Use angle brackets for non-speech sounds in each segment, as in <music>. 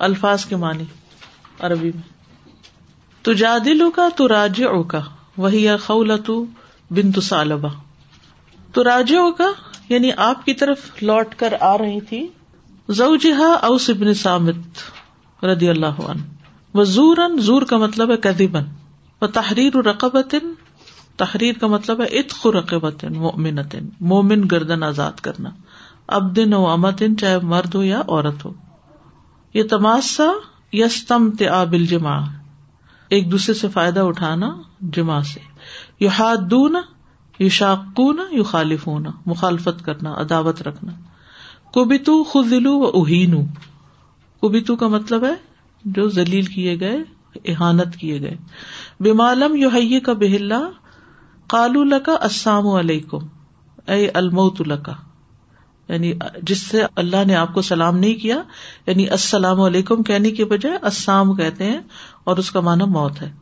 الفاظ کے معنی عربی میں۔ تو جادلو کا تو راج کا وہی خول بن تو سالبا تو راج کا یعنی آپ کی طرف لوٹ کر آ رہی تھی زو جہا اوس ابن سامت ردی اللہ عنہ زور کا مطلب ہے کدیبن و تحریر رقبت تحریر کا مطلب ہے اتخ رقبت مومنت مومن گردن آزاد کرنا۔ اب دن و امتن، چاہے مرد ہو یا عورت ہو۔ یہ تماسا یستم تل جمع ایک دوسرے سے فائدہ اٹھانا جمع سے۔ یو ہاتھ دون یو شاقون یو خالف ہونا مخالفت کرنا، عداوت رکھنا۔ کبتو خزلو و اہین کبتو کا مطلب ہے جو ذلیل کیے گئے، احانت کیے گئے۔ بمالم یو حی کا بہلا کالو لکا السلام علیکم، اے الموت لکا۔ یعنی جس سے اللہ نے آپ کو سلام نہیں کیا یعنی السلام علیکم کہنے کی بجائے السلام کہتے ہیں اور اس کا معنی موت ہے۔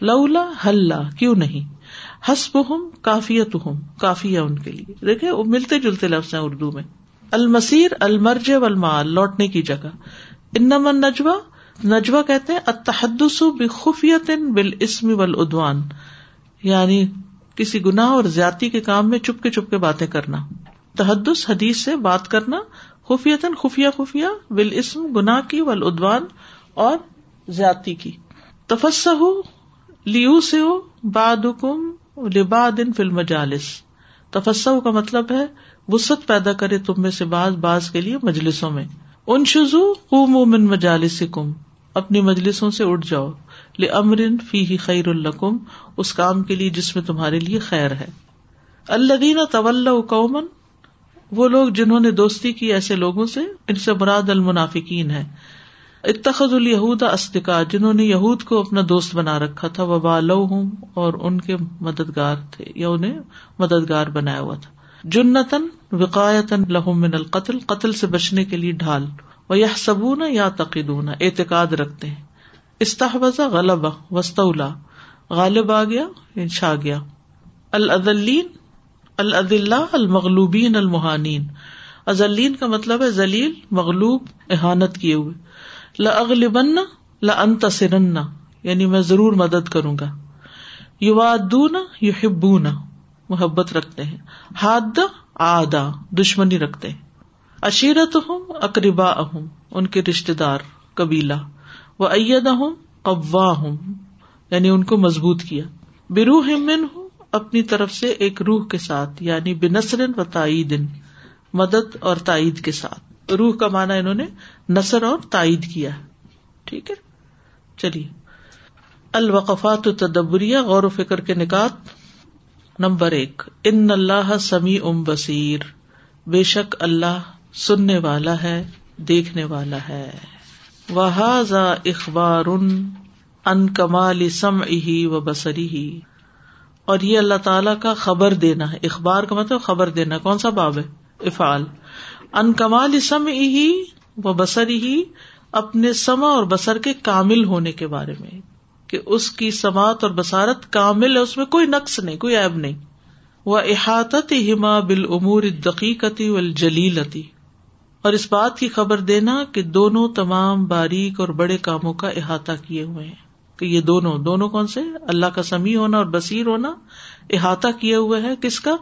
لولا ہل کیوں نہیں؟ ہسب ہوں کافیت ہوں کافی ہے ان کے لیے۔ دیکھے وہ ملتے جلتے لفظ ہیں اردو میں۔ المسیر المرج والمال، لوٹنے کی جگہ۔ انمن نجوا نجوا کہتے ہیں اتحدس بخفیت بال اسم یعنی کسی گناہ اور زیادتی کے کام میں چپ کے چپ کے باتیں کرنا۔ تحدس حدیث سے بات کرنا خفیتن خفیہ خفیہ بال اسم گناہ کی ول ادوان اور زیادتی کی۔ تفس ہو لیو سے ہو باد حکم لباد ان فلم جالس تفسو کا مطلب ہے وسط پیدا کرے تم میں سے باز باز کے لیے مجلسوں میں۔ ان شزو قوم من مجالس کم اپنی مجلسوں سے اٹھ جاؤ۔ لمرن فی خیر القم اس کام کے لیے جس میں تمہارے لیے خیر ہے۔ اللہ طول قومن وہ لوگ جنہوں نے دوستی کی ایسے لوگوں سے، ان سے براد المنافقین ہے اتخذ الہود استقا جنہوں نے یہود کو اپنا دوست بنا رکھا تھا وہ بالو ہوں اور ان کے مددگار تھے، یا انہیں مددگار بنایا ہوا تھا۔ جنتن وقایتن لہم من القتل، قتل سے بچنے کے لیے ڈھال۔ وہ یہ سبون یا تقیدون اعتقاد رکھتے ہیں۔ استحوذ غلب وسطلا غالب آ گیا یعنی چھا گیا۔ العدلین العدلہ المغلوبین المحانین۔ ازلین کا مطلب ہے ذلیل، مغلوب، احانت کیے ہوئے۔ لغلبن لنتصرن یعنی میں ضرور مدد کروں گا۔ یو وادون یو ہبون محبت رکھتے ہیں۔ ہاد آدا دشمنی رکھتے ہیں۔ اشیرت ہوں اقربا اہم ان کے رشتے دار، قبیلہ۔ و اید ہوں قوا ہوں یعنی ان کو مضبوط کیا۔ بروح من ہوں اپنی طرف سے ایک روح کے ساتھ یعنی بنسر و تائید مدد اور تائید کے ساتھ۔ روح کا مانا انہوں نے نثر اور تائید کیا ٹھیک ہے؟ چلیے۔ الوقفات تدبریہ غور و فکر کے نکات نمبر ایک۔ ان اللہ سمی ام بصیر۔ بے شک اللہ سننے والا ہے، دیکھنے والا ہے۔ وہ اخبار ان کمال سم ہی و بسری ہی اور یہ اللہ تعالی کا خبر دینا ہے۔ اخبار کا مطلب خبر دینا کون سا باب ہے؟ افعال۔ ان کمال سم ہی و بسر ہی اپنے سما اور بسر کے کامل ہونے کے بارے میں۔ کہ اس کی سماعت اور بسارت کامل ہے، اس میں کوئی نقص نہیں، کوئی ایب نہیں۔ وہ احاطت ہما بال امور دقیقتی و جلیلتی اور اس بات کی خبر دینا کہ دونوں تمام باریک اور بڑے کاموں کا احاطہ کیے ہوئے ہیں۔ کہ یہ دونوں دونوں کون سے؟ اللہ کا سمیع ہونا اور بصیر ہونا، احاطہ کیے ہوئے ہے کس کا؟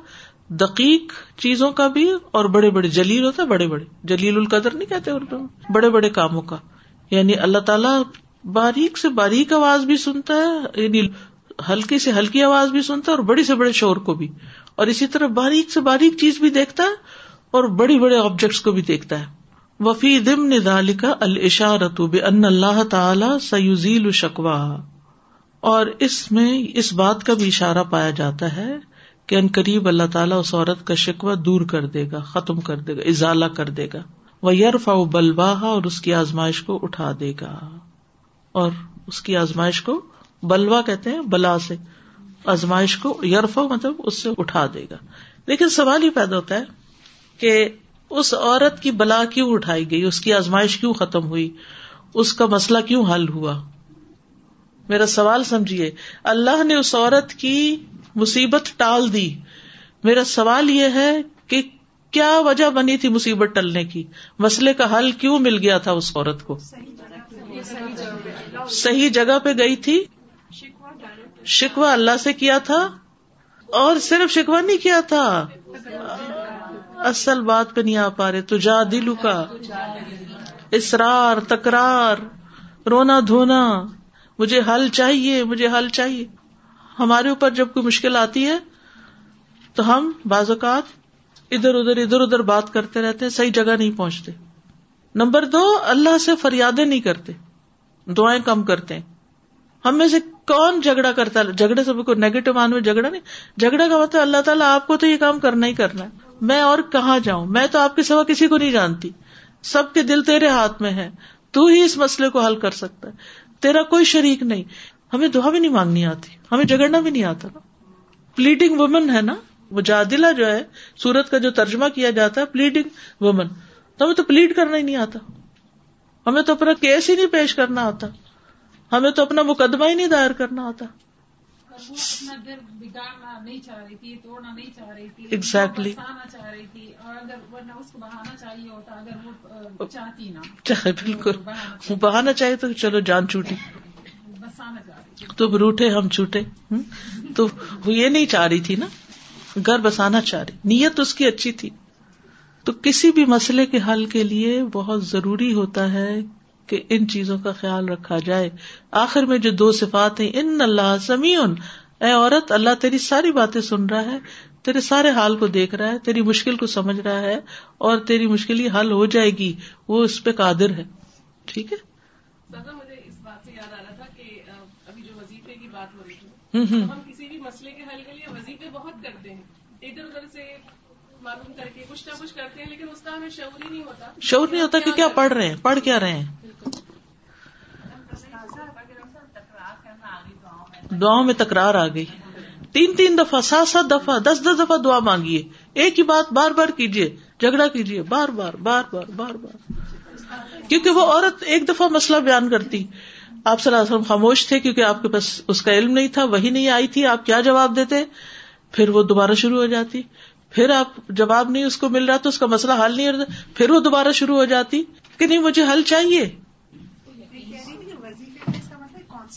دقیق چیزوں کا بھی اور بڑے بڑے، جلیل ہوتا ہے بڑے بڑے۔ جلیل القدر نہیں کہتے اردو میں بڑے بڑے کاموں کا۔ یعنی اللہ تعالیٰ باریک سے باریک آواز بھی سنتا ہے یعنی ہلکی سے ہلکی آواز بھی سنتا ہے اور بڑی سے بڑے شور کو بھی۔ اور اسی طرح باریک سے باریک چیز بھی دیکھتا ہے اور بڑی بڑے آبجیکٹس کو بھی دیکھتا ہے۔ وفی دم نال کا الشارت ان اللہ تعالی سیوزیل شکوا اور اس میں اس بات کا بھی اشارہ پایا جاتا ہے کہ ان قریب اللہ تعالیٰ اس عورت کا شکوہ دور کر دے گا، ختم کر دے گا، ازالہ کر دے گا۔ وہ یرف او بلواہ اور اس کی آزمائش کو اٹھا دے گا۔ اور اس کی آزمائش کو بلوا کہتے ہیں، بلا سے۔ آزمائش کو یرف مطلب اس سے اٹھا دے گا۔ لیکن سوال ہی پیدا ہوتا ہے کہ اس عورت کی بلا کیوں اٹھائی گئی؟ اس کی آزمائش کیوں ختم ہوئی؟ اس کا مسئلہ کیوں حل ہوا؟ میرا سوال سمجھیے، اللہ نے اس عورت کی مصیبت ٹال دی۔ میرا سوال یہ ہے کہ کیا وجہ بنی تھی مصیبت ٹلنے کی؟ مسئلے کا حل کیوں مل گیا تھا اس عورت کو؟ صحیح جگہ پہ گئی تھی۔ شکوا اللہ سے کیا تھا؟ اور صرف شکوا نہیں کیا تھا؟ اصل بات پہ نہیں آ پا رہے، تو جا دلو کا۔ اسرار تکرار، رونا دھونا، مجھے حل چاہیے، مجھے حل چاہیے۔ ہمارے اوپر جب کوئی مشکل آتی ہے، تو ہم بعض اوقات ادھر ادھر ادھر ادھر بات کرتے رہتے ہیں، صحیح جگہ نہیں پہنچتے۔ نمبر دو، اللہ سے فریادیں نہیں کرتے۔ دعائیں کم کرتے ہیں۔ ہم میں سے کون جھگڑا کرتا ہے؟ جھگڑے سے کوئی نیگیٹو مان میں جھگڑا نہیں۔ جھگڑا کا مطلب اللہ تعالیٰ آپ کو تو یہ کام کرنا ہی کرنا ہے۔ میں اور کہاں جاؤں؟ میں تو آپ کے سوا کسی کو نہیں جانتی۔ سب کے دل تیرے ہاتھ میں ہے تو ہی اس مسئلے کو حل کر سکتا ہے۔ تیرا کوئی شریک نہیں۔ ہمیں دعا بھی نہیں مانگنی آتی۔ ہمیں جگڑنا بھی نہیں آتا۔ نا پلیڈنگ وومن ہے نا؟ مجادلہ جو ہے، سورت کا جو ترجمہ کیا جاتا ہے پلیڈنگ وومن تو ہمیں تو پلیڈ کرنا ہی نہیں آتا۔ ہمیں تو اپنا کیس ہی نہیں پیش کرنا آتا۔ ہمیں تو اپنا مقدمہ ہی نہیں دائر کرنا آتا ایگزیکٹلی <laughs> بالکل۔ بہانا چاہیے۔ تو چلو جان چوٹی تم روٹے ہم چھوٹے۔ تو یہ نہیں چاہ رہی تھی نا۔ گھر بسانا چاہ رہی۔ نیت اس کی اچھی تھی۔ تو کسی بھی مسئلے کے حل کے لیے بہت ضروری ہوتا ہے کہ ان چیزوں کا خیال رکھا جائے۔ آخر میں جو دو صفات ہیں ان اللہ سمیون اے عورت اللہ تیری ساری باتیں سن رہا ہے تیرے سارے حال کو دیکھ رہا ہے تیری مشکل کو سمجھ رہا ہے اور تیری مشکل ہی حل ہو جائے گی۔ وہ اس پہ قادر ہے۔ ٹھیک ہے؟ مجھے اس بات سے یاد آ رہا تھا کہ ابھی جو وظیفے کی بات ہو رہی تھی ہم کسی بھی مسئلے کے حل کے لیے وظیفے بہت کرتے ہیں۔ ادھر ادھر سے معلوم کر کے کچھ نہ کچھ کرتے ہیں لیکن اس کا ہمیں شعور ہی نہیں ہوتا۔ شعور نہیں ہوتا کہ کیا پڑھ رہے ہیں پڑھ کیا رہے ہیں۔ دعاؤں میں تکرار آ گئی۔ تین تین دفعہ، سات سات دفعہ، دس دس دفعہ دعا مانگیے۔ ایک ہی بات بار بار کیجیے، جھگڑا کیجیے، بار بار بار بار بار بار۔ کیونکہ وہ عورت ایک دفعہ مسئلہ بیان کرتی۔ آپ صلی اللہ علیہ وسلم خاموش تھے کیونکہ آپ کے پاس اس کا علم نہیں تھا، وہی نہیں آئی تھی، آپ کیا جواب دیتے؟ پھر وہ دوبارہ شروع ہو جاتی۔ پھر آپ جواب نہیں اس کو مل رہا تو اس کا مسئلہ حل نہیں ہوتا پھر وہ دوبارہ شروع ہو جاتی کہ نہیں، مجھے حل چاہیے۔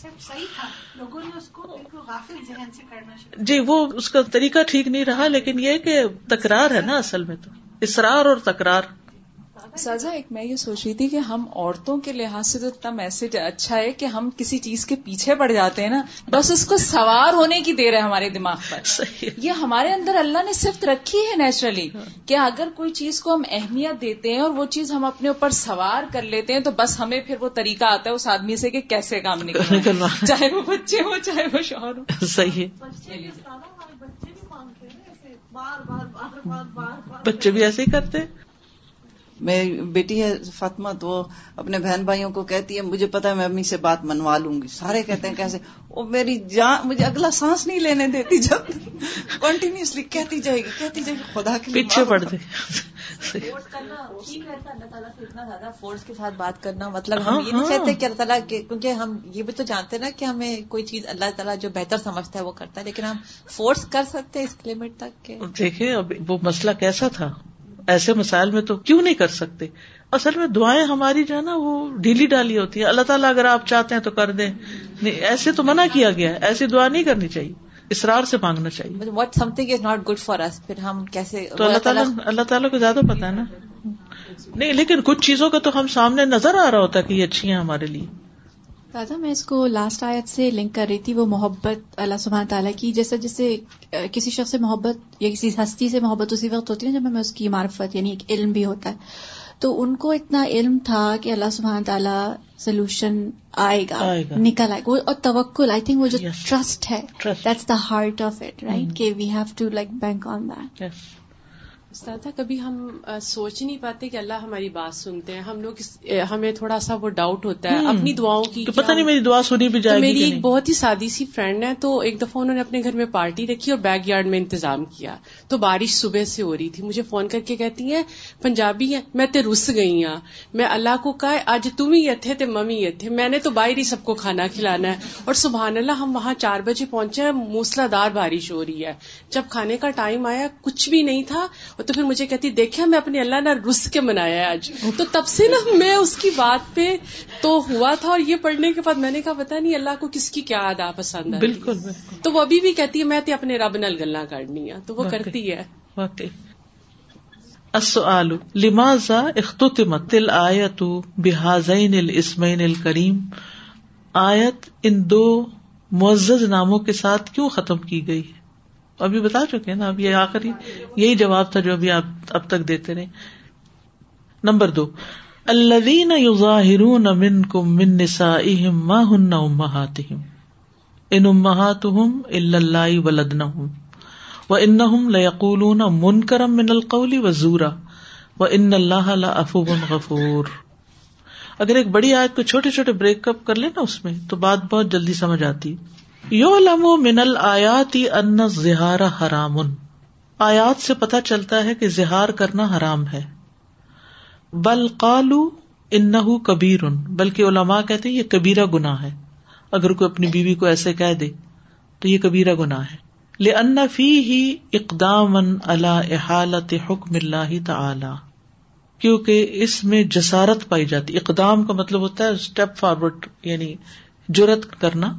کانسیپٹ صحیح تھا، لوگوں نے اس کو بالکل غافل ذہن سے کرنا شروع جی وہ اس کا طریقہ ٹھیک نہیں رہا، لیکن یہ کہ تکرار ہے نا اصل میں تو۔ اسرار اور تکرار۔ سازا ایک میں یہ سوچ رہی تھی کہ ہم عورتوں کے لحاظ سے تو اتنا میسج اچھا ہے کہ ہم کسی چیز کے پیچھے پڑ جاتے ہیں نا۔ بس اس کو سوار ہونے کی دیر ہے ہمارے دماغ پر۔ یہ ہمارے اندر اللہ نے صرف رکھی ہے نیچرلی کہ اگر کوئی چیز کو ہم اہمیت دیتے ہیں اور وہ چیز ہم اپنے اوپر سوار کر لیتے ہیں تو بس ہمیں پھر وہ طریقہ آتا ہے اس آدمی سے کہ کیسے کام نکلنا چاہے وہ بچے ہو چاہے وہ شوہر ہو صحیح بچے بھی ایسے ہی کرتے میری بیٹی ہے فاطمہ تو اپنے بہن بھائیوں کو کہتی ہے مجھے پتا ہے میں امی سے بات منوا لوں گی۔ سارے کہتے ہیں کیسے؟ وہ میری جان مجھے اگلا سانس نہیں لینے دیتی جب کنٹینیوسلی کہتی جائے گی کہتی جائے گی خدا کے پیچھے پڑ دے۔ اللہ تعالیٰ سے اتنا زیادہ فورس کے ساتھ بات کرنا مطلب ہم یہ نہیں چاہتے کہ اللہ تعالیٰ کیونکہ ہم یہ بھی تو جانتے نا کہ ہمیں کوئی چیز اللہ تعالیٰ جو بہتر سمجھتا ہے وہ کرتا ہے لیکن ہم فورس کر سکتے ہیں اس لمٹ تک کہ دیکھیں اب وہ مسئلہ کیسا تھا؟ ایسے مسائل میں تو کیوں نہیں کر سکتے؟ اصل میں دعائیں ہماری جو ہے نا وہ ڈھیلی ڈالی ہوتی ہے اللہ تعالیٰ اگر آپ چاہتے ہیں تو کر دیں۔ نہیں ایسے تو منع کیا گیا ہے۔ ایسی دعا نہیں کرنی چاہیے۔ اسرار سے مانگنا چاہیے۔ What something is not good for us پھر ہم کیسے تو اللہ تعالیٰ اللہ تعالیٰ کو زیادہ پتا ہے نا۔ نہیں لیکن کچھ چیزوں کا تو ہم سامنے نظر آ رہا ہوتا ہے کہ یہ اچھی ہیں ہمارے لیے۔ تازہ میں اس کو لاسٹ آیت سے لنک کر رہی تھی وہ محبت اللہ سبحانہ تعالیٰ کی جیسے جیسے کسی شخص سے محبت یا کسی ہستی سے محبت اسی وقت ہوتی ہے جب ہمیں اس کی معرفت یعنی ایک علم بھی ہوتا ہے۔ تو ان کو اتنا علم تھا کہ اللہ سبحانہ تعالیٰ سولوشن آئے گا نکل آئے گا۔ اور توکل آئی تھنک وہ جو ٹرسٹ ہے that's the heart of it right کہ we have to like bank on that استاد کبھی ہم سوچ ہی نہیں پاتے کہ اللہ ہماری بات سنتے ہیں۔ ہم لوگ ہمیں تھوڑا سا وہ ڈاؤٹ ہوتا ہے اپنی دعاؤں کی پتہ نہیں میری دعا سنی بھی جائے میری ایک بہت ہی سادی سی فرینڈ ہے تو ایک دفعہ انہوں نے اپنے گھر میں پارٹی رکھی اور بیک یارڈ میں انتظام کیا۔ تو بارش صبح سے ہو رہی تھی۔ مجھے فون کر کے کہتی ہیں پنجابی ہے میں تے رس گئی ہوں میں اللہ کو کہا آج تم ہی تھے تے ممی یہ تھے میں نے تو باہر ہی سب کو کھانا کھلانا ہے۔ اور سبحان اللہ ہم وہاں چار بجے پہنچے موسلا دار بارش ہو رہی ہے۔ جب کھانے کا ٹائم آیا کچھ بھی نہیں تھا۔ تو پھر مجھے کہتی دیکھا میں اپنے اللہ نے رس کے منایا ہے آج۔ تو تب سے نا میں اس کی بات پہ تو ہوا تھا اور یہ پڑھنے کے بعد میں نے کہا پتا نہیں اللہ کو کس کی کیا ادا پسند ہے۔ بالکل تو وہ ابھی بھی کہتی ہے میں اپنے رب نل گلا کرنی ہے تو وہ کرتی ہے۔ لماذا اختتمت الآیت بهذین الاسمین الکریم؟ آیت ان دو معزز ناموں کے ساتھ کیوں ختم کی گئی؟ ہے ابھی بتا چکے نا، اب یہ آخری یہی جواب تھا جو ابھی آپ اب تک دیتے رہے۔ نمبر دو، الذین یظاہرون منکم من نسائهم ما ہن امہاتهم ان امہاتهم الا اللہ ولدنہم، و ان لقول من کرم من القلی و زورا، و ان اللہ افو غفور۔ اگر ایک بڑی آیت کو چھوٹے چھوٹے بریک اپ کر لے نا اس میں، تو بات بہت جلدی سمجھ آتی۔ ہے یو لمو من الآیاتی ان زہار حرام آیات سے پتا چلتا ہے کہ زہار کرنا حرام ہے۔ بل قالو ان کبیر بلکہ علماء کہتے یہ کبیرا گنا ہے۔ اگر کوئی اپنی بیوی کو ایسے کہہ دے تو یہ کبیرا گنا ہے۔ لن فی ہی اقدام اللہ احالت حکم اللہ تعالی۔ کیونکہ اس میں جسارت پائی جاتی۔ اقدام کا مطلب ہوتا ہے اسٹیپ فارورڈ یعنی جرت کرنا۔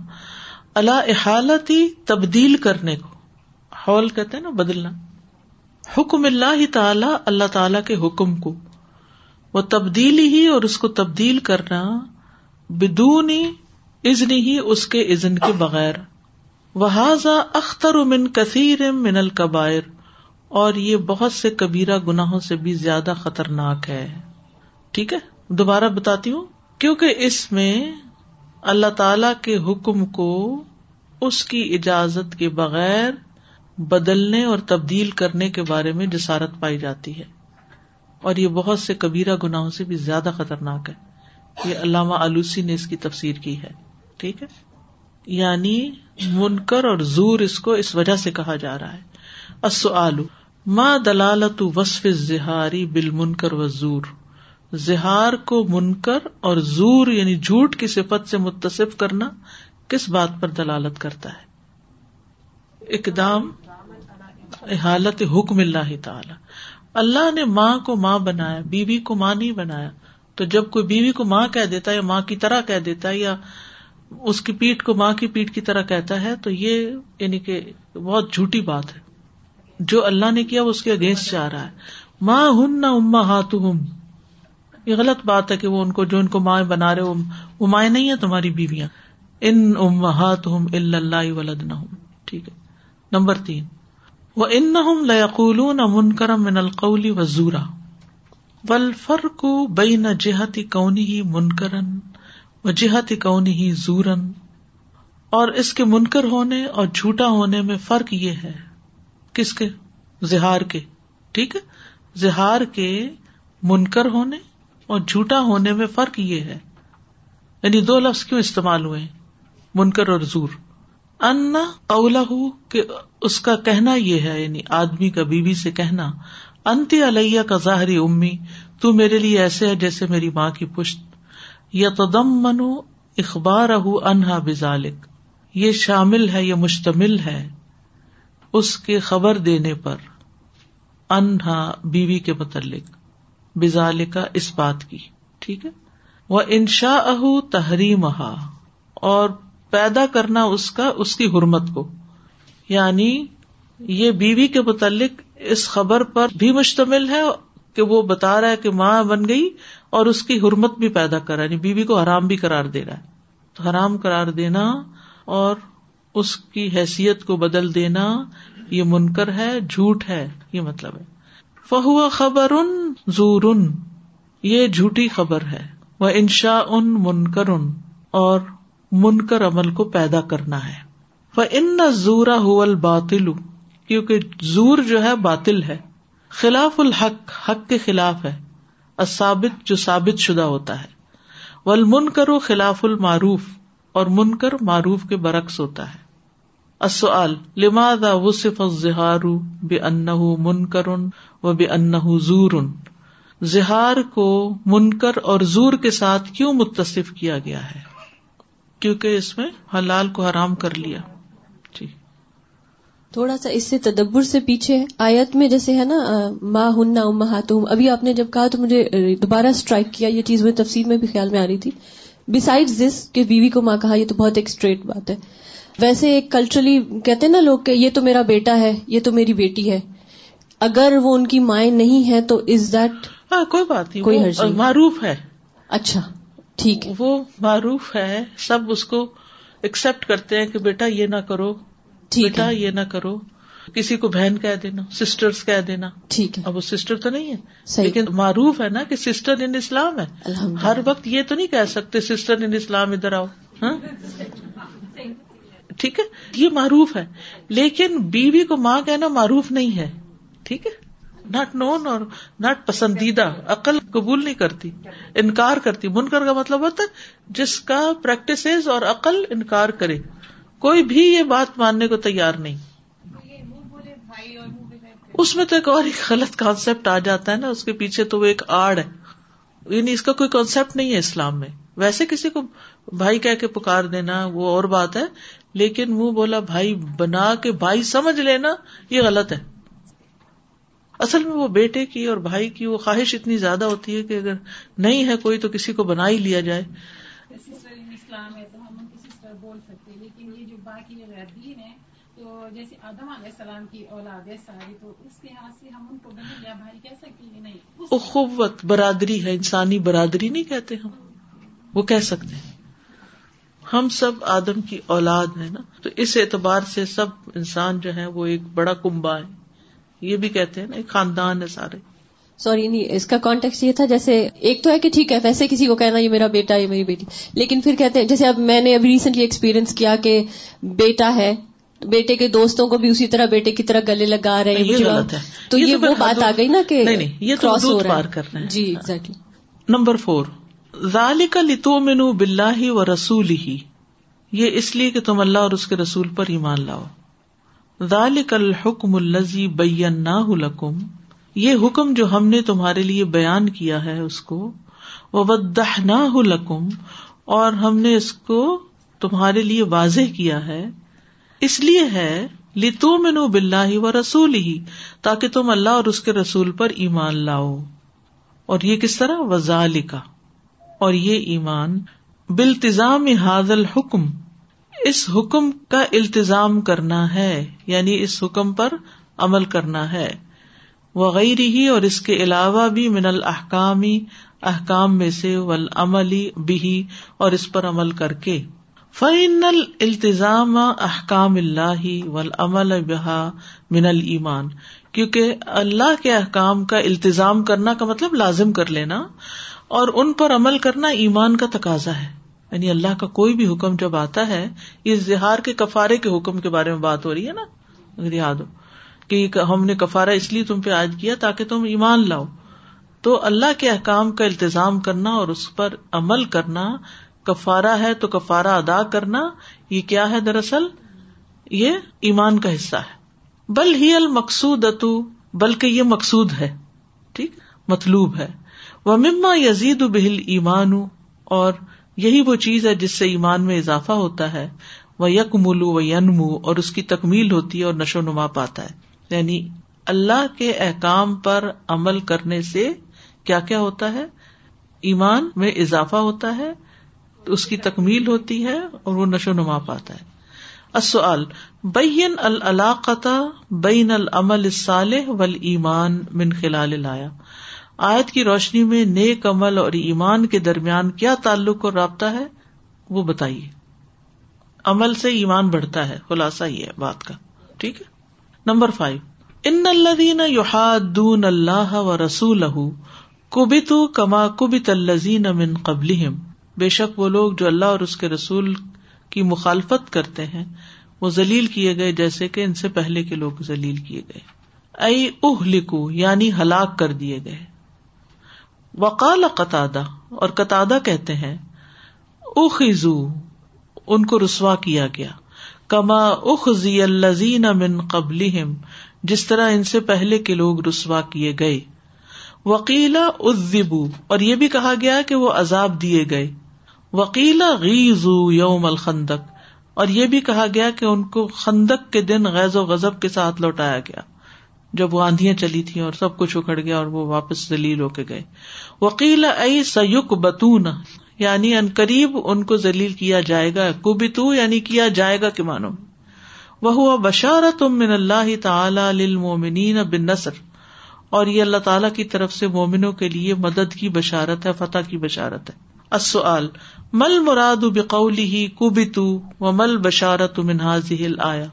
اللہ احالت تبدیل کرنے کو۔ ہال کہتے ہیں نا بدلنا۔ حکم اللہ تعالی اللہ تعالی کے حکم کو۔ وہ تبدیلی ہی اور اس کو تبدیل کرنا بدونی ازنی ہی اس کے ازن کے بغیر۔ وہذا اختر من کثیر من القبائر اور یہ بہت سے کبیرہ گناہوں سے بھی زیادہ خطرناک ہے۔ ٹھیک ہے؟ دوبارہ بتاتی ہوں۔ کیونکہ اس میں اللہ تعالی کے حکم کو اس کی اجازت کے بغیر بدلنے اور تبدیل کرنے کے بارے میں جسارت پائی جاتی ہے۔ اور یہ بہت سے کبیرہ گناہوں سے بھی زیادہ خطرناک ہے۔ یہ علامہ آلوسی نے اس کی تفسیر کی ہے۔ ٹھیک ہے؟ یعنی منکر اور زور اس کو اس وجہ سے کہا جا رہا ہے۔ ماں دلالت وصف زہاری بال منکر و زور زہار کو منکر اور زور یعنی جھوٹ کی صفت سے متصف کرنا کس بات پر دلالت کرتا ہے؟ اقدام حالت حکم اللہ تعالی۔ اللہ نے ماں کو ماں بنایا، بیوی کو ماں نہیں بنایا۔ تو جب کوئی بیوی کو ماں کہہ دیتا ہے یا ماں کی طرح کہہ دیتا ہے یا اس کی پیٹ کو ماں کی پیٹ کی طرح کہتا ہے، تو یہ یعنی کہ بہت جھوٹی بات ہے۔ جو اللہ نے کیا، وہ اس کے اگینسٹ جا رہا ہے۔ ماں ہن نہ اما ہاتھ یہ غلط بات ہے کہ وہ ان کو جو ان کو ماں بنا رہے وہ مائیں نہیں ہے تمہاری بیویاں۔ ان ام ہاتھ ہوں اللہ ولد نہ ٹھیک ہے۔ نمبر تین۔ وہ ان نہ لقول منکرم من القلی و زورا ول فرق بئی نہ جہتی کونی ہی منکرن وجہت کون ہی زورن اور اس کے منکر ہونے اور جھوٹا ہونے میں فرق یہ ہے۔ کس کے؟ زہار کے۔ ٹھیک ہے۔ زہار کے منکر ہونے اور جھوٹا ہونے میں فرق یہ ہے۔ یعنی دو لفظ کیوں استعمال ہوئے منکر اور زور۔ ان اولا کہ اس کا کہنا یہ ہے یعنی آدمی کا بیوی سے کہنا، انتی علیہ کا ظاہری امی، تو میرے لیے ایسے ہے جیسے میری ماں کی پشت۔ یا تدم منو اخبار انہا بزالک یہ شامل ہے، یہ مشتمل ہے اس کے خبر دینے پر، انہا بیوی کے متعلق۔ بزال کا اس بات کی، ٹھیک ہے؟ وہ انشا اہ تحریم اور پیدا کرنا اس کا، اس کی حرمت کو۔ یعنی یہ بیوی کے متعلق اس خبر پر بھی مشتمل ہے کہ وہ بتا رہا ہے کہ ماں بن گئی اور اس کی حرمت بھی پیدا کرا یعنی بیوی کو حرام بھی قرار دے رہا ہے۔ تو حرام قرار دینا اور اس کی حیثیت کو بدل دینا، یہ منکر ہے، جھوٹ ہے، یہ مطلب ہے۔ فہو خبر ان زور یہ جھوٹی خبر ہے۔ وہ انشا ان منکر ان اور منکر عمل کو پیدا کرنا ہے۔ وہ ان زورا ہو باطل کیونکہ زور جو ہے باطل ہے۔ خلاف الحق، حق کے خلاف ہے۔ ثابت جو ثابت شدہ ہوتا ہے۔ ول من کرو خلاف المعروف، اور من کر معروف کے برعکس ہوتا ہے۔ اصل لماد وصف زہار بے ان من و بے زور؟ زہار کو منکر اور زور کے ساتھ کیوں متصف کیا گیا ہے؟ کیونکہ اس میں حلال کو حرام کر لیا۔ جی۔ تھوڑا سا اس سے تدبر سے پیچھے آیت میں جیسے ہے نا ماں ہن امہاتہم۔ ابھی آپ نے جب کہا تو مجھے دوبارہ اسٹرائک کیا، یہ چیز میں تفصیل میں بھی خیال میں آ رہی تھی۔ بسائڈ دس کہ بیوی کو ماں کہا، یہ تو بہت ایک اسٹریٹ بات ہے۔ ویسے ایک کلچرلی کہتے ہیں نا لوگ کہ یہ تو میرا بیٹا ہے یہ تو میری بیٹی ہے۔ اگر وہ ان کی مائیں نہیں ہے تو از دیٹ ہاں کوئی بات نہیں کوئی معروف ہے۔ اچھا ٹھیک ہے۔ وہ معروف ہے سب اس کو ایکسپٹ کرتے ہیں کہ بیٹا یہ نہ کرو بیٹا یہ نہ کرو۔ کسی کو بہن کہہ دینا سسٹر کہہ دینا۔ ٹھیک ہے۔ اب وہ سسٹر تو نہیں ہے لیکن معروف ہے نا کہ سسٹر ان اسلام ہے۔ ہر وقت یہ تو نہیں کہہ سکتے سسٹر ان اسلام ادھر آؤ۔ ہاں؟ ٹھیک ہے؟ یہ معروف ہے۔ لیکن بیوی کو ماں کہنا معروف نہیں ہے۔ ٹھیک ہے؟ ناٹ نون اور ناٹ پسندیدہ۔ عقل قبول نہیں کرتی۔ انکار کرتی۔ منکر کا مطلب ہوتا ہے، جس کا پریکٹس اور عقل انکار کرے۔ کوئی بھی یہ بات ماننے کو تیار نہیں۔ اس میں تو ایک اور غلط کانسیپٹ آ جاتا ہے نا۔ اس کے پیچھے تو وہ ایک آڑ ہے۔ یعنی اس کا کوئی کانسیپٹ نہیں ہے اسلام میں۔ ویسے کسی کو بھائی کہہ کے پکار دینا، وہ اور بات ہے۔ لیکن منہ بولا، بھائی، بنا کے بھائی سمجھ لینا، یہ غلط ہے۔ اصل میں وہ بیٹے کی اور بھائی کی وہ خواہش اتنی زیادہ ہوتی ہے کہ اگر نہیں ہے کوئی تو کسی کو بنا ہی لیا جائے۔ اسلام ہے تو ہم بول سکتے لیکن یہ جو باقی تو جیسے آدم علیہ السلام کی اولاد ہے ساری تو اس لحاظ سے ہم ان کو بہن یا بھائی کہہ سکتے ہیں نہیں اخوت برادری ہے انسانی برادری نہیں کہتے ہم۔ وہ کہہ سکتے ہیں۔ ہم سب آدم کی اولاد ہے نا تو اس اعتبار سے سب انسان جو ہے وہ ایک بڑا کنبا ہے یہ بھی کہتے ہیں نا ایک خاندان ہے سارے۔ سوری نہیں اس کا کانٹیکٹ یہ تھا جیسے ایک تو ہے کہ ٹھیک ہے ویسے کسی کو کہنا یہ میرا بیٹا یہ میری بیٹی۔ لیکن پھر کہتے ہیں جیسے اب میں نے ابھی ریسنٹلی ایکسپیرینس کیا کہ بیٹا ہے بیٹے کے دوستوں کو بھی اسی طرح بیٹے کی طرح گلے لگا رہے ہیں تو یہ وہ بات آ گئی نا کہ یہ کراس ہو رہا ہے۔ جی ایگزیکٹلی نمبر فور۔ ذالک لتو منو بلّہ و رسول ہی یہ اس لیے کہ تم اللہ اور اس کے رسول پر ایمان لاؤ۔ ذالک الحکم الزی بین لکم، یہ حکم جو ہم نے تمہارے لیے بیان کیا ہے اس کو وہ نہ لکم، اور ہم نے اس کو تمہارے لیے واضح کیا ہے۔ اس لیے ہے لتو منو بلّہ و رسول ہی تاکہ تم اللہ اور اس کے رسول پر ایمان لاؤ۔ اور یہ کس طرح؟ وزال کا اور یہ ایمان بالتظام حاضل حکم اس حکم کا التظام کرنا ہے یعنی اس حکم پر عمل کرنا ہے۔ وغیرہ ہی اور اس کے علاوہ بھی من الحکامی احکام میں سے ول عملی بھی اور اس پر عمل کر کے۔ فعن التظام احکام اللہ ول عمل بحا من المان کیونکہ اللہ کے احکام کا التظام کرنا کا مطلب لازم کر لینا۔ اور ان پر عمل کرنا ایمان کا تقاضا ہے۔ یعنی اللہ کا کوئی بھی حکم جب آتا ہے یہ اظہار کے کفارے کے حکم کے بارے میں بات ہو رہی ہے نا۔ اگر یاد ہو کہ ہم نے کفارا اس لیے تم پہ آج کیا تاکہ تم ایمان لاؤ۔ تو اللہ کے احکام کا التظام کرنا اور اس پر عمل کرنا کفارا ہے تو کفارا ادا کرنا، یہ کیا ہے دراصل؟ یہ ایمان کا حصہ ہے۔ بل ہی المقصود اتو بلکہ یہ مقصود ہے۔ ٹھیک؟ مطلوب ہے۔ وہ مما یزید بہل ایمان اور یہی وہ چیز ہے جس سے ایمان میں اضافہ ہوتا ہے۔ وہ یک ملو و ینمو اور اس کی تکمیل ہوتی ہے اور نشو نما پاتا ہے۔ یعنی اللہ کے احکام پر عمل کرنے سے کیا کیا ہوتا ہے؟ ایمان میں اضافہ ہوتا ہے، اس کی تکمیل ہوتی ہے اور وہ نشو نما پاتا ہے۔ السؤال بین العلاقت بین العمل الصالح ول ایمان من خلال لایا آیت کی روشنی میں نیک عمل اور ایمان کے درمیان کیا تعلق اور رابطہ ہے وہ بتائیے۔ عمل سے ایمان بڑھتا ہے، خلاصہ یہ ہے بات کا۔ ٹھیک ہے؟ Number five. ان الدین یحادون اللہ و رسول کبت کما کبت الزین امن قبل بے شک وہ لوگ جو اللہ اور اس کے رسول کی مخالفت کرتے ہیں، وہ ذلیل کیے گئے جیسے کہ ان سے پہلے کے لوگ ذلیل کیے گئے۔ اے اہ لکھو یعنی ہلاک کر دیے گئے۔ وقال قطع اور قطع کہتے ہیں، اخذو، ان کو رسوا کیا گیا۔ کما اخذی الزین من قبل جس طرح ان سے پہلے کے لوگ رسوا کیے گئے۔ وکیلا ادبو اور یہ بھی کہا گیا کہ وہ عذاب دیے گئے۔ وکیلا غیزو یوم الخندق، اور یہ بھی کہا گیا کہ ان کو خندق کے دن غیظ و غزب کے ساتھ لوٹایا گیا۔ جب وہ آندیاں چلی تھیں اور سب کچھ اکھڑ گیا اور وہ واپس دلیل ہو کے گئے۔ وکیل ائی سیق بتون یعنی ان قریب ان کو ذلیل کیا جائے گا کبتو یعنی کیا جائے گا کہ مانو۔ وہ ہوا بشارت من اللہ تعالی للمومنین بن نصر اور یہ اللہ تعالیٰ کی طرف سے مومنوں کے لیے مدد کی بشارت ہے، فتح کی بشارت ہے۔ السؤال مل مراد بقولی ہی کبتو و مل بشارت منہاز آیا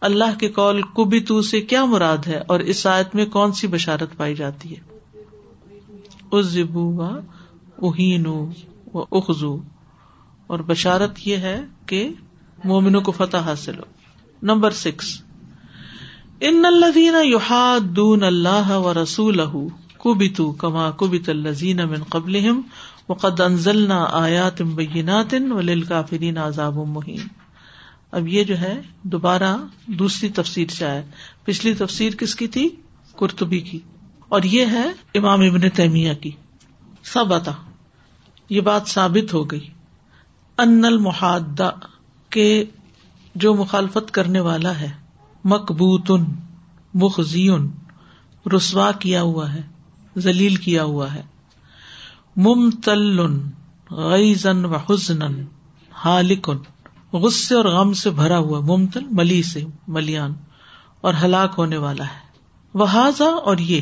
اللہ کے قول کبتو سے کیا مراد ہے اور اس آیت میں کون سی بشارت پائی جاتی ہے؟ و اخذو اور بشارت یہ ہے کہ مومنوں کو فتح حاصل ہو۔ Number six. ان الذین یحادون اللہ و رسول کبتو کما کبت الذین من قبلہم وقد انزلنا آیات بینات وللکافرین عذاب مہین اب یہ جو ہے دوبارہ دوسری تفسیر سے آئے پچھلی تفسیر کس کی تھی؟ کرتبی کی۔ اور یہ ہے امام ابن تیمیہ کی۔ سب اتا یہ بات ثابت ہو گئی۔ ان المحادہ کے جو مخالفت کرنے والا ہے مقبوتن مخزیون، رسوا کیا ہوا ہے، ذلیل کیا ہوا ہے۔ ممتل غیزن و حسن ہالکن غصے اور غم سے بھرا ہوا ممتل ملی سے، ملیان اور ہلاک ہونے والا ہے۔ وہ اور یہ،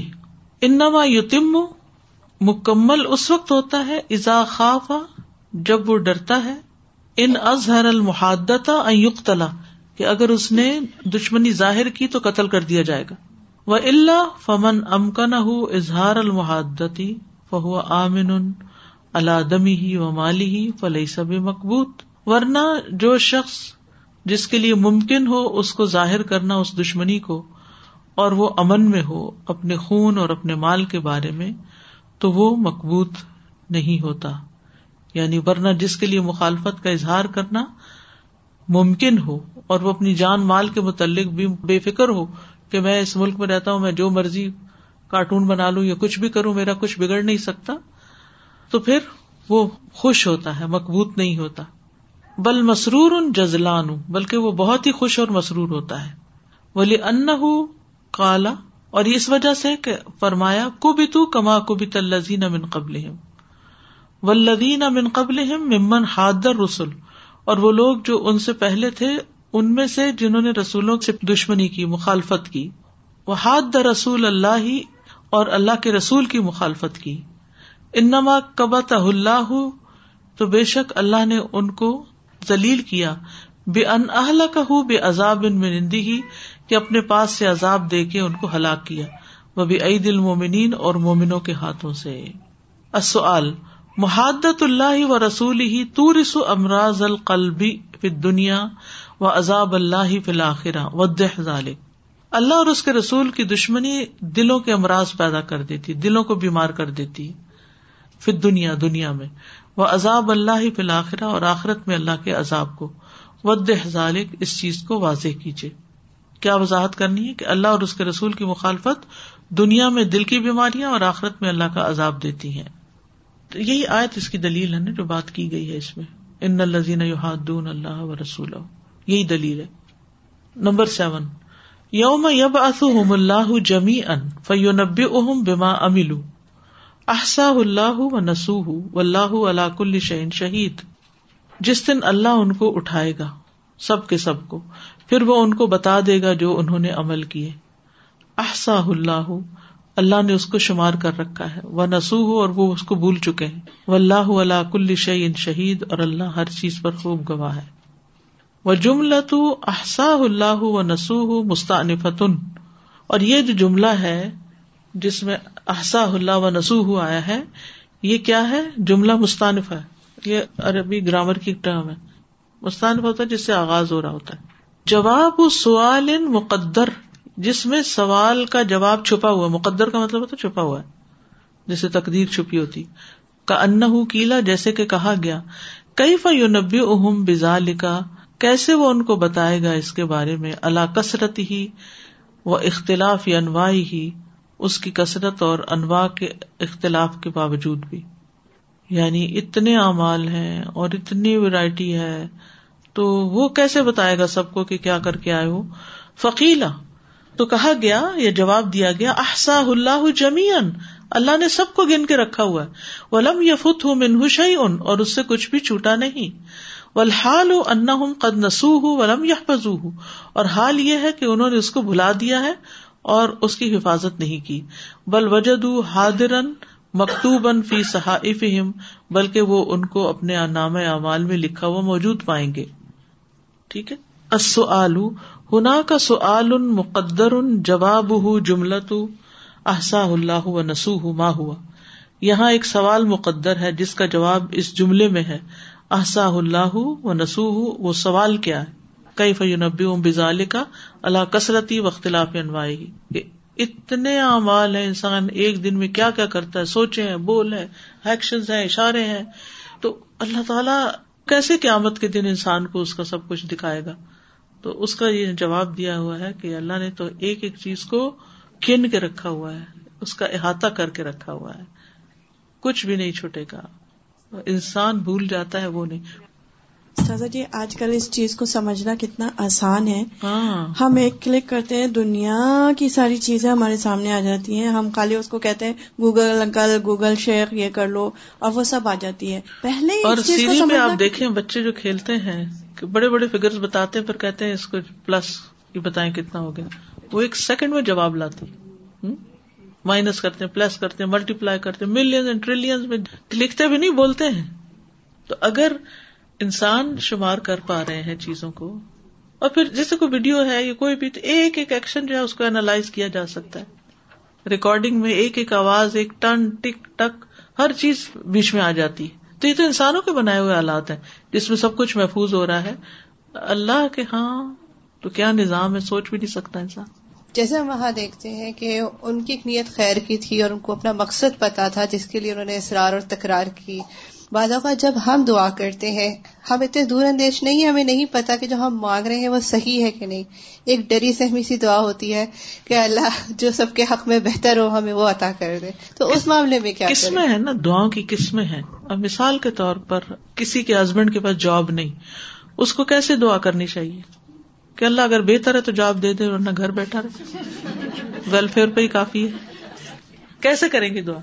انما یتم، مکمل اس وقت ہوتا ہے ازا خاف، جب وہ ڈرتا ہے۔ ان ازہر المحادتا یقتلا کہ اگر اس نے دشمنی ظاہر کی تو قتل کر دیا جائے گا۔ وہ اللہ فمن امکن اظہار المحادتی فہو آمن اللہ دمی ہی و مالی ہی فلئی سب مقبوط ورنہ جو شخص جس کے لیے ممکن ہو اس کو ظاہر کرنا اس دشمنی کو اور وہ امن میں ہو اپنے خون اور اپنے مال کے بارے میں، تو وہ مقبوط نہیں ہوتا۔ یعنی ورنہ جس کے لیے مخالفت کا اظہار کرنا ممکن ہو اور وہ اپنی جان مال کے متعلق بھی بے فکر ہو کہ میں اس ملک میں رہتا ہوں، میں جو مرضی کارٹون بنا لوں یا کچھ بھی کروں، میرا کچھ بگڑ نہیں سکتا، تو پھر وہ خوش ہوتا ہے، مقبوط نہیں ہوتا۔ بل مسرور ان جزلان، بلکہ وہ بہت ہی خوش اور مسرور ہوتا ہے۔ بولے ان کالا اور اس وجہ سے کہ فرمایا کو بھی تو کما کو بھی تلزین امن قبل ولدین امن قبل ممن حادر رسول اور وہ لوگ جو ان سے پہلے تھے، ان میں سے جنہوں نے رسولوں سے دشمنی کی، مخالفت کی۔ وہ حاد رسول اللہ ہی اور اللہ کے رسول کی مخالفت کی۔ انما کبت اللہ تو بے شک اللہ نے ان کو ذلیل کیا بے ان اہل کا ہو بے عذاب ان میں نندی ہی کہ اپنے پاس سے عذاب دے کے ان کو ہلاک کیا۔ وہ بھی عید المومنین اور مومنوں کے ہاتھوں سے۔ محادت اللہ و رسول ہی تو رسو امراض القلبی فی دنیا و عذاب اللہ فی الآخرہ ودح ذالک اللہ اور اس کے رسول کی دشمنی دلوں کے امراض پیدا کر دیتی، دلوں کو بیمار کر دیتی۔ پھر دنیا دنیا میں۔ وہ عذاب اللہ فی الآخرہ اور آخرت میں اللہ کے عذاب کو۔ ود ذالک، اس چیز کو واضح کیجیے کیا وضاحت کرنی ہے کہ اللہ اور اس کے رسول کی مخالفت دنیا میں دل کی بیماریاں اور آخرت میں اللہ کا عذاب دیتی ہیں۔ تو یہی آیت اس کی دلیل ہے نا جو بات کی گئی ہے اس میں۔ ان الزین یحادون اللہ و رسول یہی دلیل ہے۔ Number seven. یوم یب اصم اللہ جمی ان فیونب اہم بما امل احسا اللہ و نسو و اللہ اللہ کل شعین شہید۔ جس دن اللہ ان کو اٹھائے گا، سب کے سب کو، پھر وہ ان کو بتا دے گا جو انہوں نے عمل کیے۔ احسا اللہ اللہ نے اس کو شمار کر رکھا ہے۔ وہ نسو ہو اور وہ اس کو بھول چکے ہیں۔ وہ اللہ اللہ کل شعین شہید، اور اللہ ہر چیز پر خوب گواہ ہے۔ وہ جملہ تو احسا اللہ و نسو مستعنفتن، اور یہ جو جملہ ہے جس میں احسا اللہ و نسو ہو آیا ہے، یہ کیا ہے؟ جملہ مستانف ہے۔ یہ عربی گرامر کی ٹرم ہے۔ مستانف ہوتا ہے جس سے آغاز ہو رہا ہوتا ہے۔ جواب سوال مقدر، جس میں سوال کا جواب چھپا ہوا مقدر کا مطلب ہوتا چھپا ہوا ہے جیسے تقدیر چھپی ہوتی۔ کا ان کیلا، جیسے کہ کہا گیا۔ کئی فیو نبی اہم بزا لکھا کیسے وہ ان کو بتائے گا اس کے بارے میں؟ اللہ کثرت ہی وہ اختلاف یا انواع ہی اس کی کثرت اور انواع کے اختلاف کے باوجود بھی۔ یعنی اتنے اعمال ہیں اور اتنی ویرائٹی ہے، تو وہ کیسے بتائے گا سب کو کہ کیا کر کے آئے ہو؟ فقیلا، تو کہا گیا یا جواب دیا گیا احسا اللہ جمیان اللہ نے سب کو گن کے رکھا ہوا ہے۔ ولم یفت ہوں منہ ان اور اس سے کچھ بھی چھوٹا نہیں۔ ولحال ان قد نسو ہوں ولم یا پزو ہوں اور حال یہ ہے کہ انہوں نے اس کو بھلا دیا ہے۔ اور اس کی حفاظت نہیں کی۔ بل وجد حادرن مکتوب فی صحاف بلکہ وہ ان کو اپنے نام اعمال میں لکھا ہوا موجود پائیں گے۔ ٹھیک ہے؟ ہنا کا سعال مقدر جواب ہُ جملت احسا اللہ و نسو ما ہوا۔ یہاں ایک سوال مقدر ہے، جس کا جواب اس جملے میں ہے۔ احسا اللہ و نسو وہ سوال کیا ہے؟ کئی فیونبی بزال کا اللہ کثرتی و اختلاف انوائی اتنے اعمال ہیں انسان ایک دن میں کیا کیا کرتا ہے، سوچے ہیں، بول ہے ایکشن ہیں، اشارے ہیں۔ تو اللہ تعالیٰ کیسے قیامت کے دن انسان کو اس کا سب کچھ دکھائے گا؟ تو اس کا یہ جواب دیا ہوا ہے کہ اللہ نے تو ایک ایک چیز کو کن کے رکھا ہوا ہے، اس کا احاطہ کر کے رکھا ہوا ہے۔ کچھ بھی نہیں چھوٹے گا۔ انسان بھول جاتا ہے، وہ نہیں۔ سازا جی آج کل اس چیز کو سمجھنا کتنا آسان ہے۔ ہاں۔ ہم ایک کلک کرتے ہیں دنیا کی ساری چیزیں ہمارے سامنے آ جاتی ہیں۔ ہم خالی اس کو کہتے ہیں گوگل انکل گوگل شیخ یہ کر لو اور وہ سب آ جاتی ہے۔ پہلے اور سیریل میں آپ دیکھیں بچے جو کھیلتے ہیں بڑے بڑے فگر بتاتے ہیں پھر کہتے ہیں اس کو پلس یہ بتائیں کتنا ہو گیا۔ وہ ایک سیکنڈ میں جواب لاتی مائنس کرتے ہیں پلس کرتے ہیں ملٹی پلائی کرتے ہیں ملین ٹریلین میں لکھتے بھی نہیں بولتے ہیں۔ تو اگر انسان شمار کر پا رہے ہیں چیزوں کو۔ اور پھر جیسے کوئی ویڈیو ہے یا کوئی بھی، تو ایک ایک ایکشن جو ہے اس کو اینالائز کیا جا سکتا ہے۔ ریکارڈنگ میں ایک ایک آواز، ایک ٹن، ٹک ٹک، ہر چیز بیچ میں آ جاتی۔ ہے تو یہ تو انسانوں کے بنائے ہوئے آلات ہیں، جس میں سب کچھ محفوظ ہو رہا ہے۔ اللہ کے ہاں تو کیا نظام ہے؟ سوچ بھی نہیں سکتا انسان۔ جیسے ہم وہاں دیکھتے ہیں کہ ان کی نیت خیر کی تھی اور ان کو اپنا مقصد پتا تھا، جس کے لیے انہوں نے اصرار اور تکرار کی۔ بعض اوقات جب ہم دعا کرتے ہیں ہم اتنے دور اندیش نہیں ہمیں نہیں پتا کہ جو ہم مانگ رہے ہیں وہ صحیح ہے کہ نہیں۔ ایک ڈری سہمی سی دعا ہوتی ہے کہ اللہ جو سب کے حق میں بہتر ہو ہمیں وہ عطا کر دے۔ تو اس معاملے میں کیا قسمیں ہیں نا دعاؤں کی قسمیں ہیں۔ اب مثال کے طور پر کسی کے ہسبینڈ کے پاس جاب نہیں اس کو کیسے دعا کرنی چاہیے؟ کہ اللہ اگر بہتر ہے تو جاب دے دے ورنہ گھر بیٹھا رہے۔ ویلفیئر پہ ہی کافی ہے۔ کیسے کریں گے دعا؟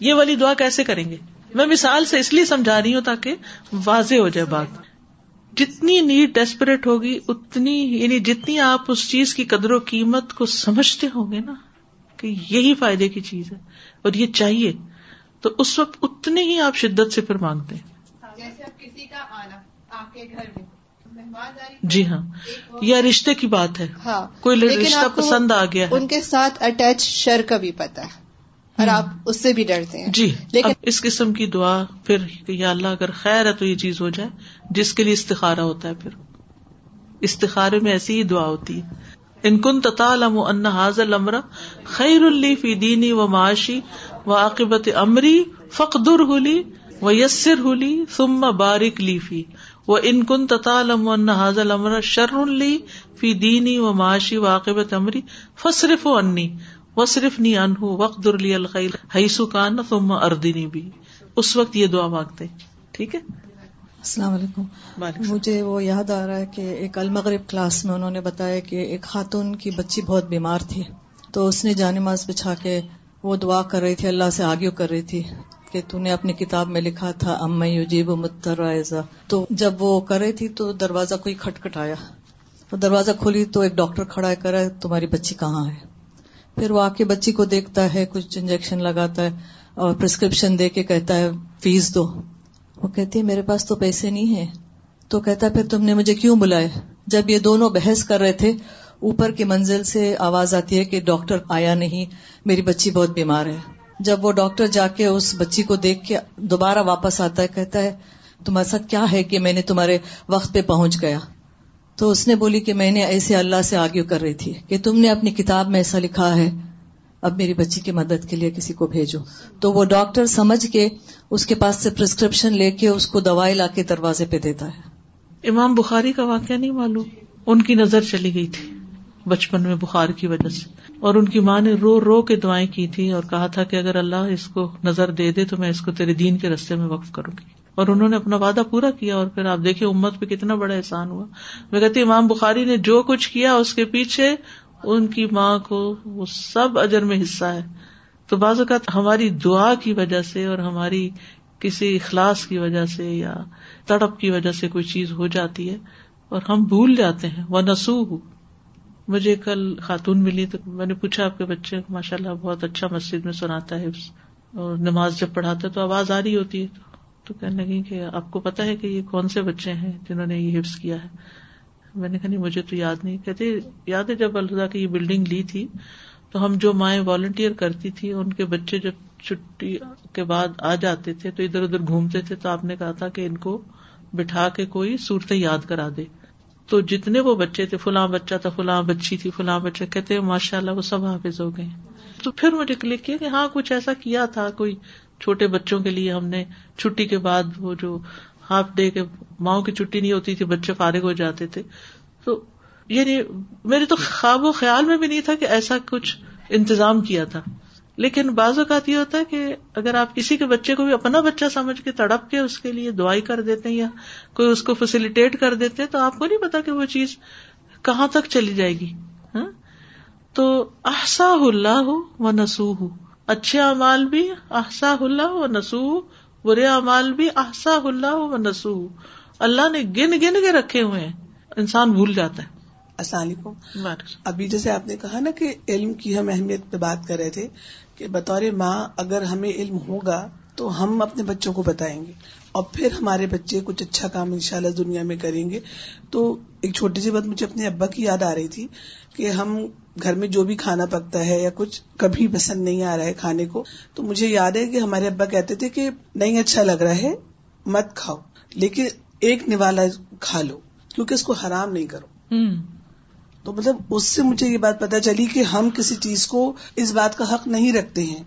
یہ والی دعا کیسے کریں گے؟ میں مثال سے اس لیے سمجھا رہی ہوں تاکہ واضح ہو جائے بات۔ جتنی نیڈ ڈیسپریٹ ہوگی اتنی یعنی جتنی آپ اس چیز کی قدر و قیمت کو سمجھتے ہوں گے نا کہ یہی فائدے کی چیز ہے اور یہ چاہیے تو اس وقت اتنے ہی آپ شدت سے پھر مانگتے ہیں۔ جیسے کسی کا آنا آپ کے گھر میں جی ہاں یا رشتے کی بات ہے۔ ہاں کوئی رشتہ پسند آ گیا ان کے ساتھ اٹیچ شر کا بھی پتا ہے۔ اور آپ اس سے بھی ڈرتے ہیں۔ جی لیکن اس قسم کی دعا پھر یا اللہ اگر خیر ہے تو یہ چیز ہو جائے جس کے لیے استخارا ہوتا ہے پھر۔ استخارے میں ایسی ہی دعا ہوتی ہے۔ ان کن تالم ان حاضل امرا خیر اللی فی دینی و معاشی و عاقبت امری فقدر ہولی و یسر ہولی ثم بارک لیفی وہ ان کن تالم ان حاضل امر شر اللی فی دینی و معاشی و عاقبت امری فصرف و انی۔ وہ صرف نی ان وقت درلی الخیل حیث کان تم اردنی بھی اس وقت یہ دعا مانگتے ٹھیک ہے؟ السلام علیکم۔ مجھے وہ یاد آ رہا ہے کہ ایک المغرب کلاس میں انہوں نے بتایا کہ ایک خاتون کی بچی بہت بیمار تھی۔ تو اس نے جان ماز بچھا کے وہ دعا کر رہی تھی اللہ سے آگے کر رہی تھی کہ تو نے اپنی کتاب میں لکھا تھا ام یوجیب مترائزہ۔ تو جب وہ کر رہی تھی تو دروازہ کوئی کھٹکھٹایا۔ دروازہ کھولی تو ایک ڈاکٹر کھڑا ہے کرا تمہاری بچی کہاں ہے؟ پھر وہ آ کے بچی کو دیکھتا ہے، کچھ انجیکشن لگاتا ہے اور پرسکرپشن دے کے کہتا ہے فیس دو. وہ کہتی ہے، میرے پاس تو پیسے نہیں ہے تو کہتا ہے، پھر تم نے مجھے کیوں بلائے؟ جب یہ دونوں بحث کر رہے تھے، اوپر کی منزل سے آواز آتی ہے کہ ڈاکٹر آیا نہیں، میری بچی بہت بیمار ہے۔ جب وہ ڈاکٹر جا کے اس بچی کو دیکھ کے دوبارہ واپس آتا ہے، کہتا ہے، تمہارے ساتھ کیا ہے کہ میں نے تمہارے وقت پہ پہنچ گیا؟ تو اس نے بولی کہ میں نے ایسے اللہ سے آگے کر رہی تھی کہ تم نے اپنی کتاب میں ایسا لکھا ہے، اب میری بچی کی مدد کے لیے کسی کو بھیجو۔ تو وہ ڈاکٹر سمجھ کے اس کے پاس سے پرسکرپشن لے کے اس کو دوائی لا کے دروازے پہ دیتا ہے۔ امام بخاری کا واقعہ نہیں معلوم۔ ان کی نظر چلی گئی تھی بچپن میں بخار کی وجہ سے۔ اور ان کی ماں نے رو رو کے دعائیں کی تھی اور کہا تھا کہ اگر اللہ اس کو نظر دے دے تو میں اس کو تیرے دین کے رستے میں وقف کروں گی۔ اور انہوں نے اپنا وعدہ پورا کیا اور پھر آپ دیکھیں امت پہ کتنا بڑا احسان ہوا۔ میں کہتی امام بخاری نے جو کچھ کیا اس کے پیچھے ان کی ماں کو وہ سب اجر میں حصہ ہے۔ تو بعض اوقات ہماری دعا کی وجہ سے اور ہماری کسی اخلاص کی وجہ سے یا تڑپ کی وجہ سے کوئی چیز ہو جاتی ہے اور ہم بھول جاتے ہیں۔ وہ نسو مجھے کل خاتون ملی تو میں نے پوچھا آپ کے بچے ماشاء اللہ بہت اچھا مسجد میں سناتا ہے۔ اور نماز جب پڑھاتا ہے تو آواز آ رہی ہوتی ہے۔ تو کہنے لگی کہ آپ کو پتا ہے کہ یہ کون سے بچے ہیں جنہوں نے یہ حفظ کیا ہے؟ میں نے کہا نہیں، مجھے تو یاد نہیں۔ کہتے یاد ہے جب اللہ کی یہ بلڈنگ لی تھی، تو ہم جو مائیں والنٹیئر کرتی تھی، ان کے بچے جب چھٹی کے بعد آ جاتے تھے، تو ادھر ادھر گھومتے تھے، تو آپ نے کہا تھا کہ ان کو بٹھا کے کوئی صورتیں یاد کرا دے۔ تو جتنے وہ بچے تھے، فلاں بچہ تھا، فلاں بچی تھی، فلاں بچہ، کہتے ماشاء اللہ وہ سب حافظ ہو گئے۔ تو پھر مجھے کلک کیا کہ ہاں کچھ ایسا کیا تھا، کوئی چھوٹے بچوں کے لیے ہم نے چھٹی کے بعد وہ جو ہاف ڈے کے ماؤں کی چھٹی نہیں ہوتی تھی، بچے فارغ ہو جاتے تھے۔ تو یعنی میرے تو خواب و خیال میں بھی نہیں تھا کہ ایسا کچھ انتظام کیا تھا۔ لیکن بعض اوقات یہ ہوتا ہے کہ اگر آپ کسی کے بچے کو بھی اپنا بچہ سمجھ کے تڑپ کے اس کے لیے دعائی کر دیتے ہیں یا کوئی اس کو فیسلٹیٹ کر دیتے ہیں، تو آپ کو نہیں پتا کہ وہ چیز کہاں تک چلی جائے گی۔ ہاں؟ تو احسا اللہ ہو و نسو ہو اچھے امال بھی احسا اللہ و نسو برے امال بھی احسا اللہ و نسو اللہ نے گن گن کے رکھے ہوئے ہیں۔ انسان بھول جاتا ہے۔ السلام علیکم۔ ابھی جیسے آپ نے کہا نا کہ علم کی ہم اہمیت پہ بات کر رہے تھے کہ بطور ماں اگر ہمیں علم ہوگا تو ہم اپنے بچوں کو بتائیں گے۔ اور پھر ہمارے بچے کچھ اچھا کام ان شاء اللہ دنیا میں کریں گے۔ تو ایک چھوٹی سی بات مجھے اپنے ابا کی یاد آ رہی تھی کہ ہم گھر میں جو بھی کھانا پکتا ہے یا کچھ کبھی پسند نہیں آ رہا ہے کھانے کو تو مجھے یاد ہے کہ ہمارے ابا کہتے تھے کہ نہیں اچھا لگ رہا ہے مت کھاؤ لیکن ایک نوالا کھا لو کیونکہ اس کو حرام نہیں کرو۔ تو مطلب اس سے مجھے یہ بات پتا چلی کہ ہم کسی چیز کو اس بات کا حق نہیں رکھتے ہیں۔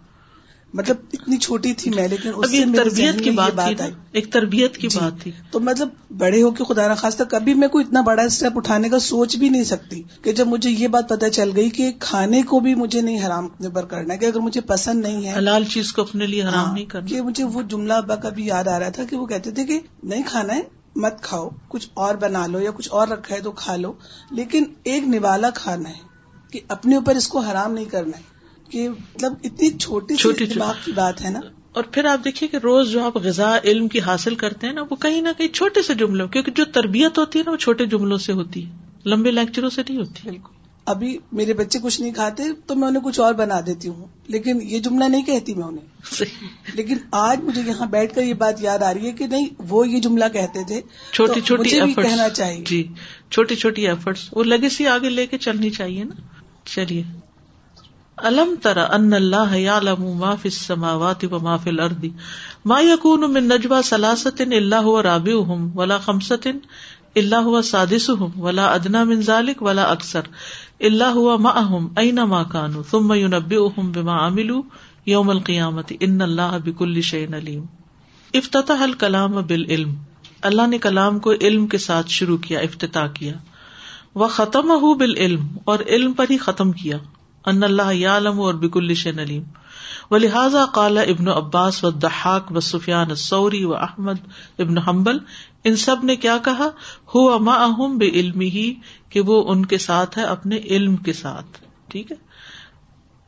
مطلب اتنی چھوٹی تھی میں لیکن اس سے تربیت کی بات آئی۔ ایک تربیت کی جی۔ بات تھی۔ تو مطلب بڑے ہو کے خدا نخواستہ کبھی میں کوئی اتنا بڑا اسٹیپ اٹھانے کا سوچ بھی نہیں سکتی کہ جب مجھے یہ بات پتا چل گئی کہ کھانے کو بھی مجھے نہیں حرام نبر کرنا کہ اگر مجھے پسند نہیں ہے حلال چیز کو اپنے لیے حرام ہاں، نہیں کرنا۔ کہ مجھے وہ جملہ ابا کا بھی یاد آ رہا تھا کہ وہ کہتے تھے کہ نہیں کھانا ہے مت کھاؤ کچھ اور بنا لو یا کچھ اور رکھا ہے تو کھا لو لیکن ایک نوالا کھانا ہے کہ اپنے اوپر اس کو حرام نہیں کرنا ہے۔ کہ مطلب اتنی چھوٹی چھوٹی دماغ کی بات ہے نا؟ اور پھر آپ دیکھیے کہ روز جو آپ غذا علم کی حاصل کرتے ہیں نا وہ کہیں نہ کہیں چھوٹے سے جملوں کیونکہ جو تربیت ہوتی ہے نا وہ چھوٹے جملوں سے ہوتی ہے۔ لمبے لیکچروں سے نہیں ہوتی۔ بالکل۔ ابھی میرے بچے کچھ نہیں کھاتے تو میں انہیں کچھ اور بنا دیتی ہوں۔ لیکن یہ جملہ نہیں کہتی میں انہیں۔ لیکن آج مجھے یہاں بیٹھ کر یہ بات یاد آ رہی ہے کہ نہیں وہ یہ جملہ کہتے تھے۔ چھوٹی چھوٹی کہنا چاہیے۔ جی چھوٹی چھوٹی ایفرٹس وہ لگے آگے لے کے چلنی چاہیے نا۔ چلیے۔ الم ترا ان اللہ یعلم ما فی السماوات و ما فی الارض؟ ما یکون من نجوا ثلاثه الا هو رابعهم ولا خمسه الا هو سادسهم ولا ادنى من ذلك ولا اکثر اللہ ہوا معهم اينما كانوا ثم ينبئهم بما عملوا يوم القيامه ان الله بكل شيء عليم افتتح الكلام بالعلم۔ اللہ نے کلام کو علم کے ساتھ شروع کیا، افتتاح کیا۔ وہ ختم ہو بالعلم اور علم پر ہی ختم کیا۔ ان اللہ یعلم اور بک الشن علیم. و لہٰذا کالا ابن عباس و دحاق و سفیان سوری و احمد ابن حمبل ان سب نے کیا کہا؟ ہو اما اہم بے علم ہی کہ وہ ان کے ساتھ ہے، اپنے علم کے ساتھ. ٹھیک ہے؟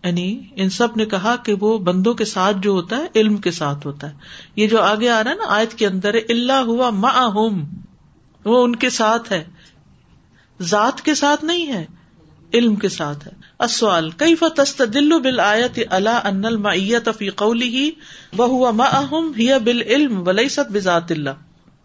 یعنی ان سب نے کہا کہ وہ بندوں کے ساتھ جو ہوتا ہے، علم کے ساتھ ہوتا ہے. یہ جو آگے آ رہا ہے نا آیت کے اندر اللہ ہوا ماہم وہ ان کے ساتھ ہے. ذات کے ساتھ نہیں ہے. علم کے ساتھ ہے۔ اصوال کئی فتست دل بل اللہ ان المیت فی قولی ہی وہ ماہم ہی بل علم ست بذات اللہ؟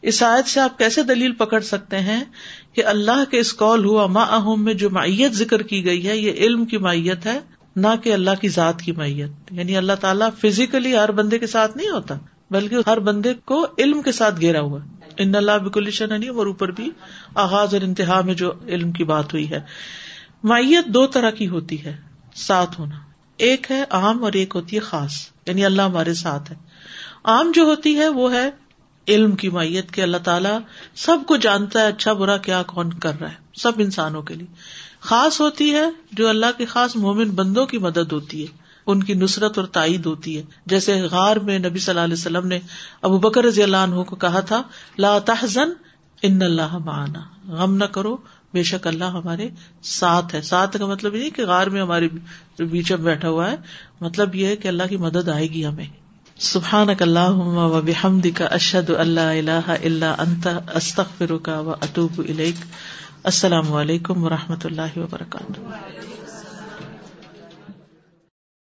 اس آیت سے آپ کیسے دلیل پکڑ سکتے ہیں کہ اللہ کے اس قول ہوا ما اہم میں جو معیت ذکر کی گئی ہے، یہ علم کی معیت ہے، نہ کہ اللہ کی ذات کی معیت۔ یعنی اللہ تعالیٰ فزیکلی ہر بندے کے ساتھ نہیں ہوتا، بلکہ ہر بندے کو علم کے ساتھ گھیرا ہوا۔ ان اللہ بکلشن اور اوپر بھی آغاز اور انتہا میں جو علم کی بات ہوئی ہے۔ مائیت دو طرح کی ہوتی ہے، ساتھ ہونا۔ ایک ہے عام اور ایک ہوتی ہے خاص یعنی اللہ ہمارے ساتھ ہے۔ عام جو ہوتی ہے وہ ہے علم کی مائیت کے اللہ تعالیٰ سب کو جانتا ہے اچھا برا کیا کون کر رہا ہے؟ سب انسانوں کے لیے۔ خاص ہوتی ہے جو اللہ کے خاص مومن بندوں کی مدد ہوتی ہے، ان کی نصرت اور تائید ہوتی ہے۔ جیسے غار میں نبی صلی اللہ علیہ وسلم نے ابو بکر رضی اللہ عنہ کو کہا تھا، لا تحزن ان اللہ معنا۔ غم نہ کرو بے شک اللہ ہمارے ساتھ ہے۔ ساتھ کا مطلب یہ کہ غار میں ہمارے بیچ میں بیٹھا ہوا ہے۔ مطلب یہ ہے کہ اللہ کی مدد آئے گی ہمیں۔ سبحان اللہ و بحمد کا اشد اللہ اللہ اللہ انت استخر کا و اطوب السلام علیکم و رحمۃ اللہ وبرکاتہ۔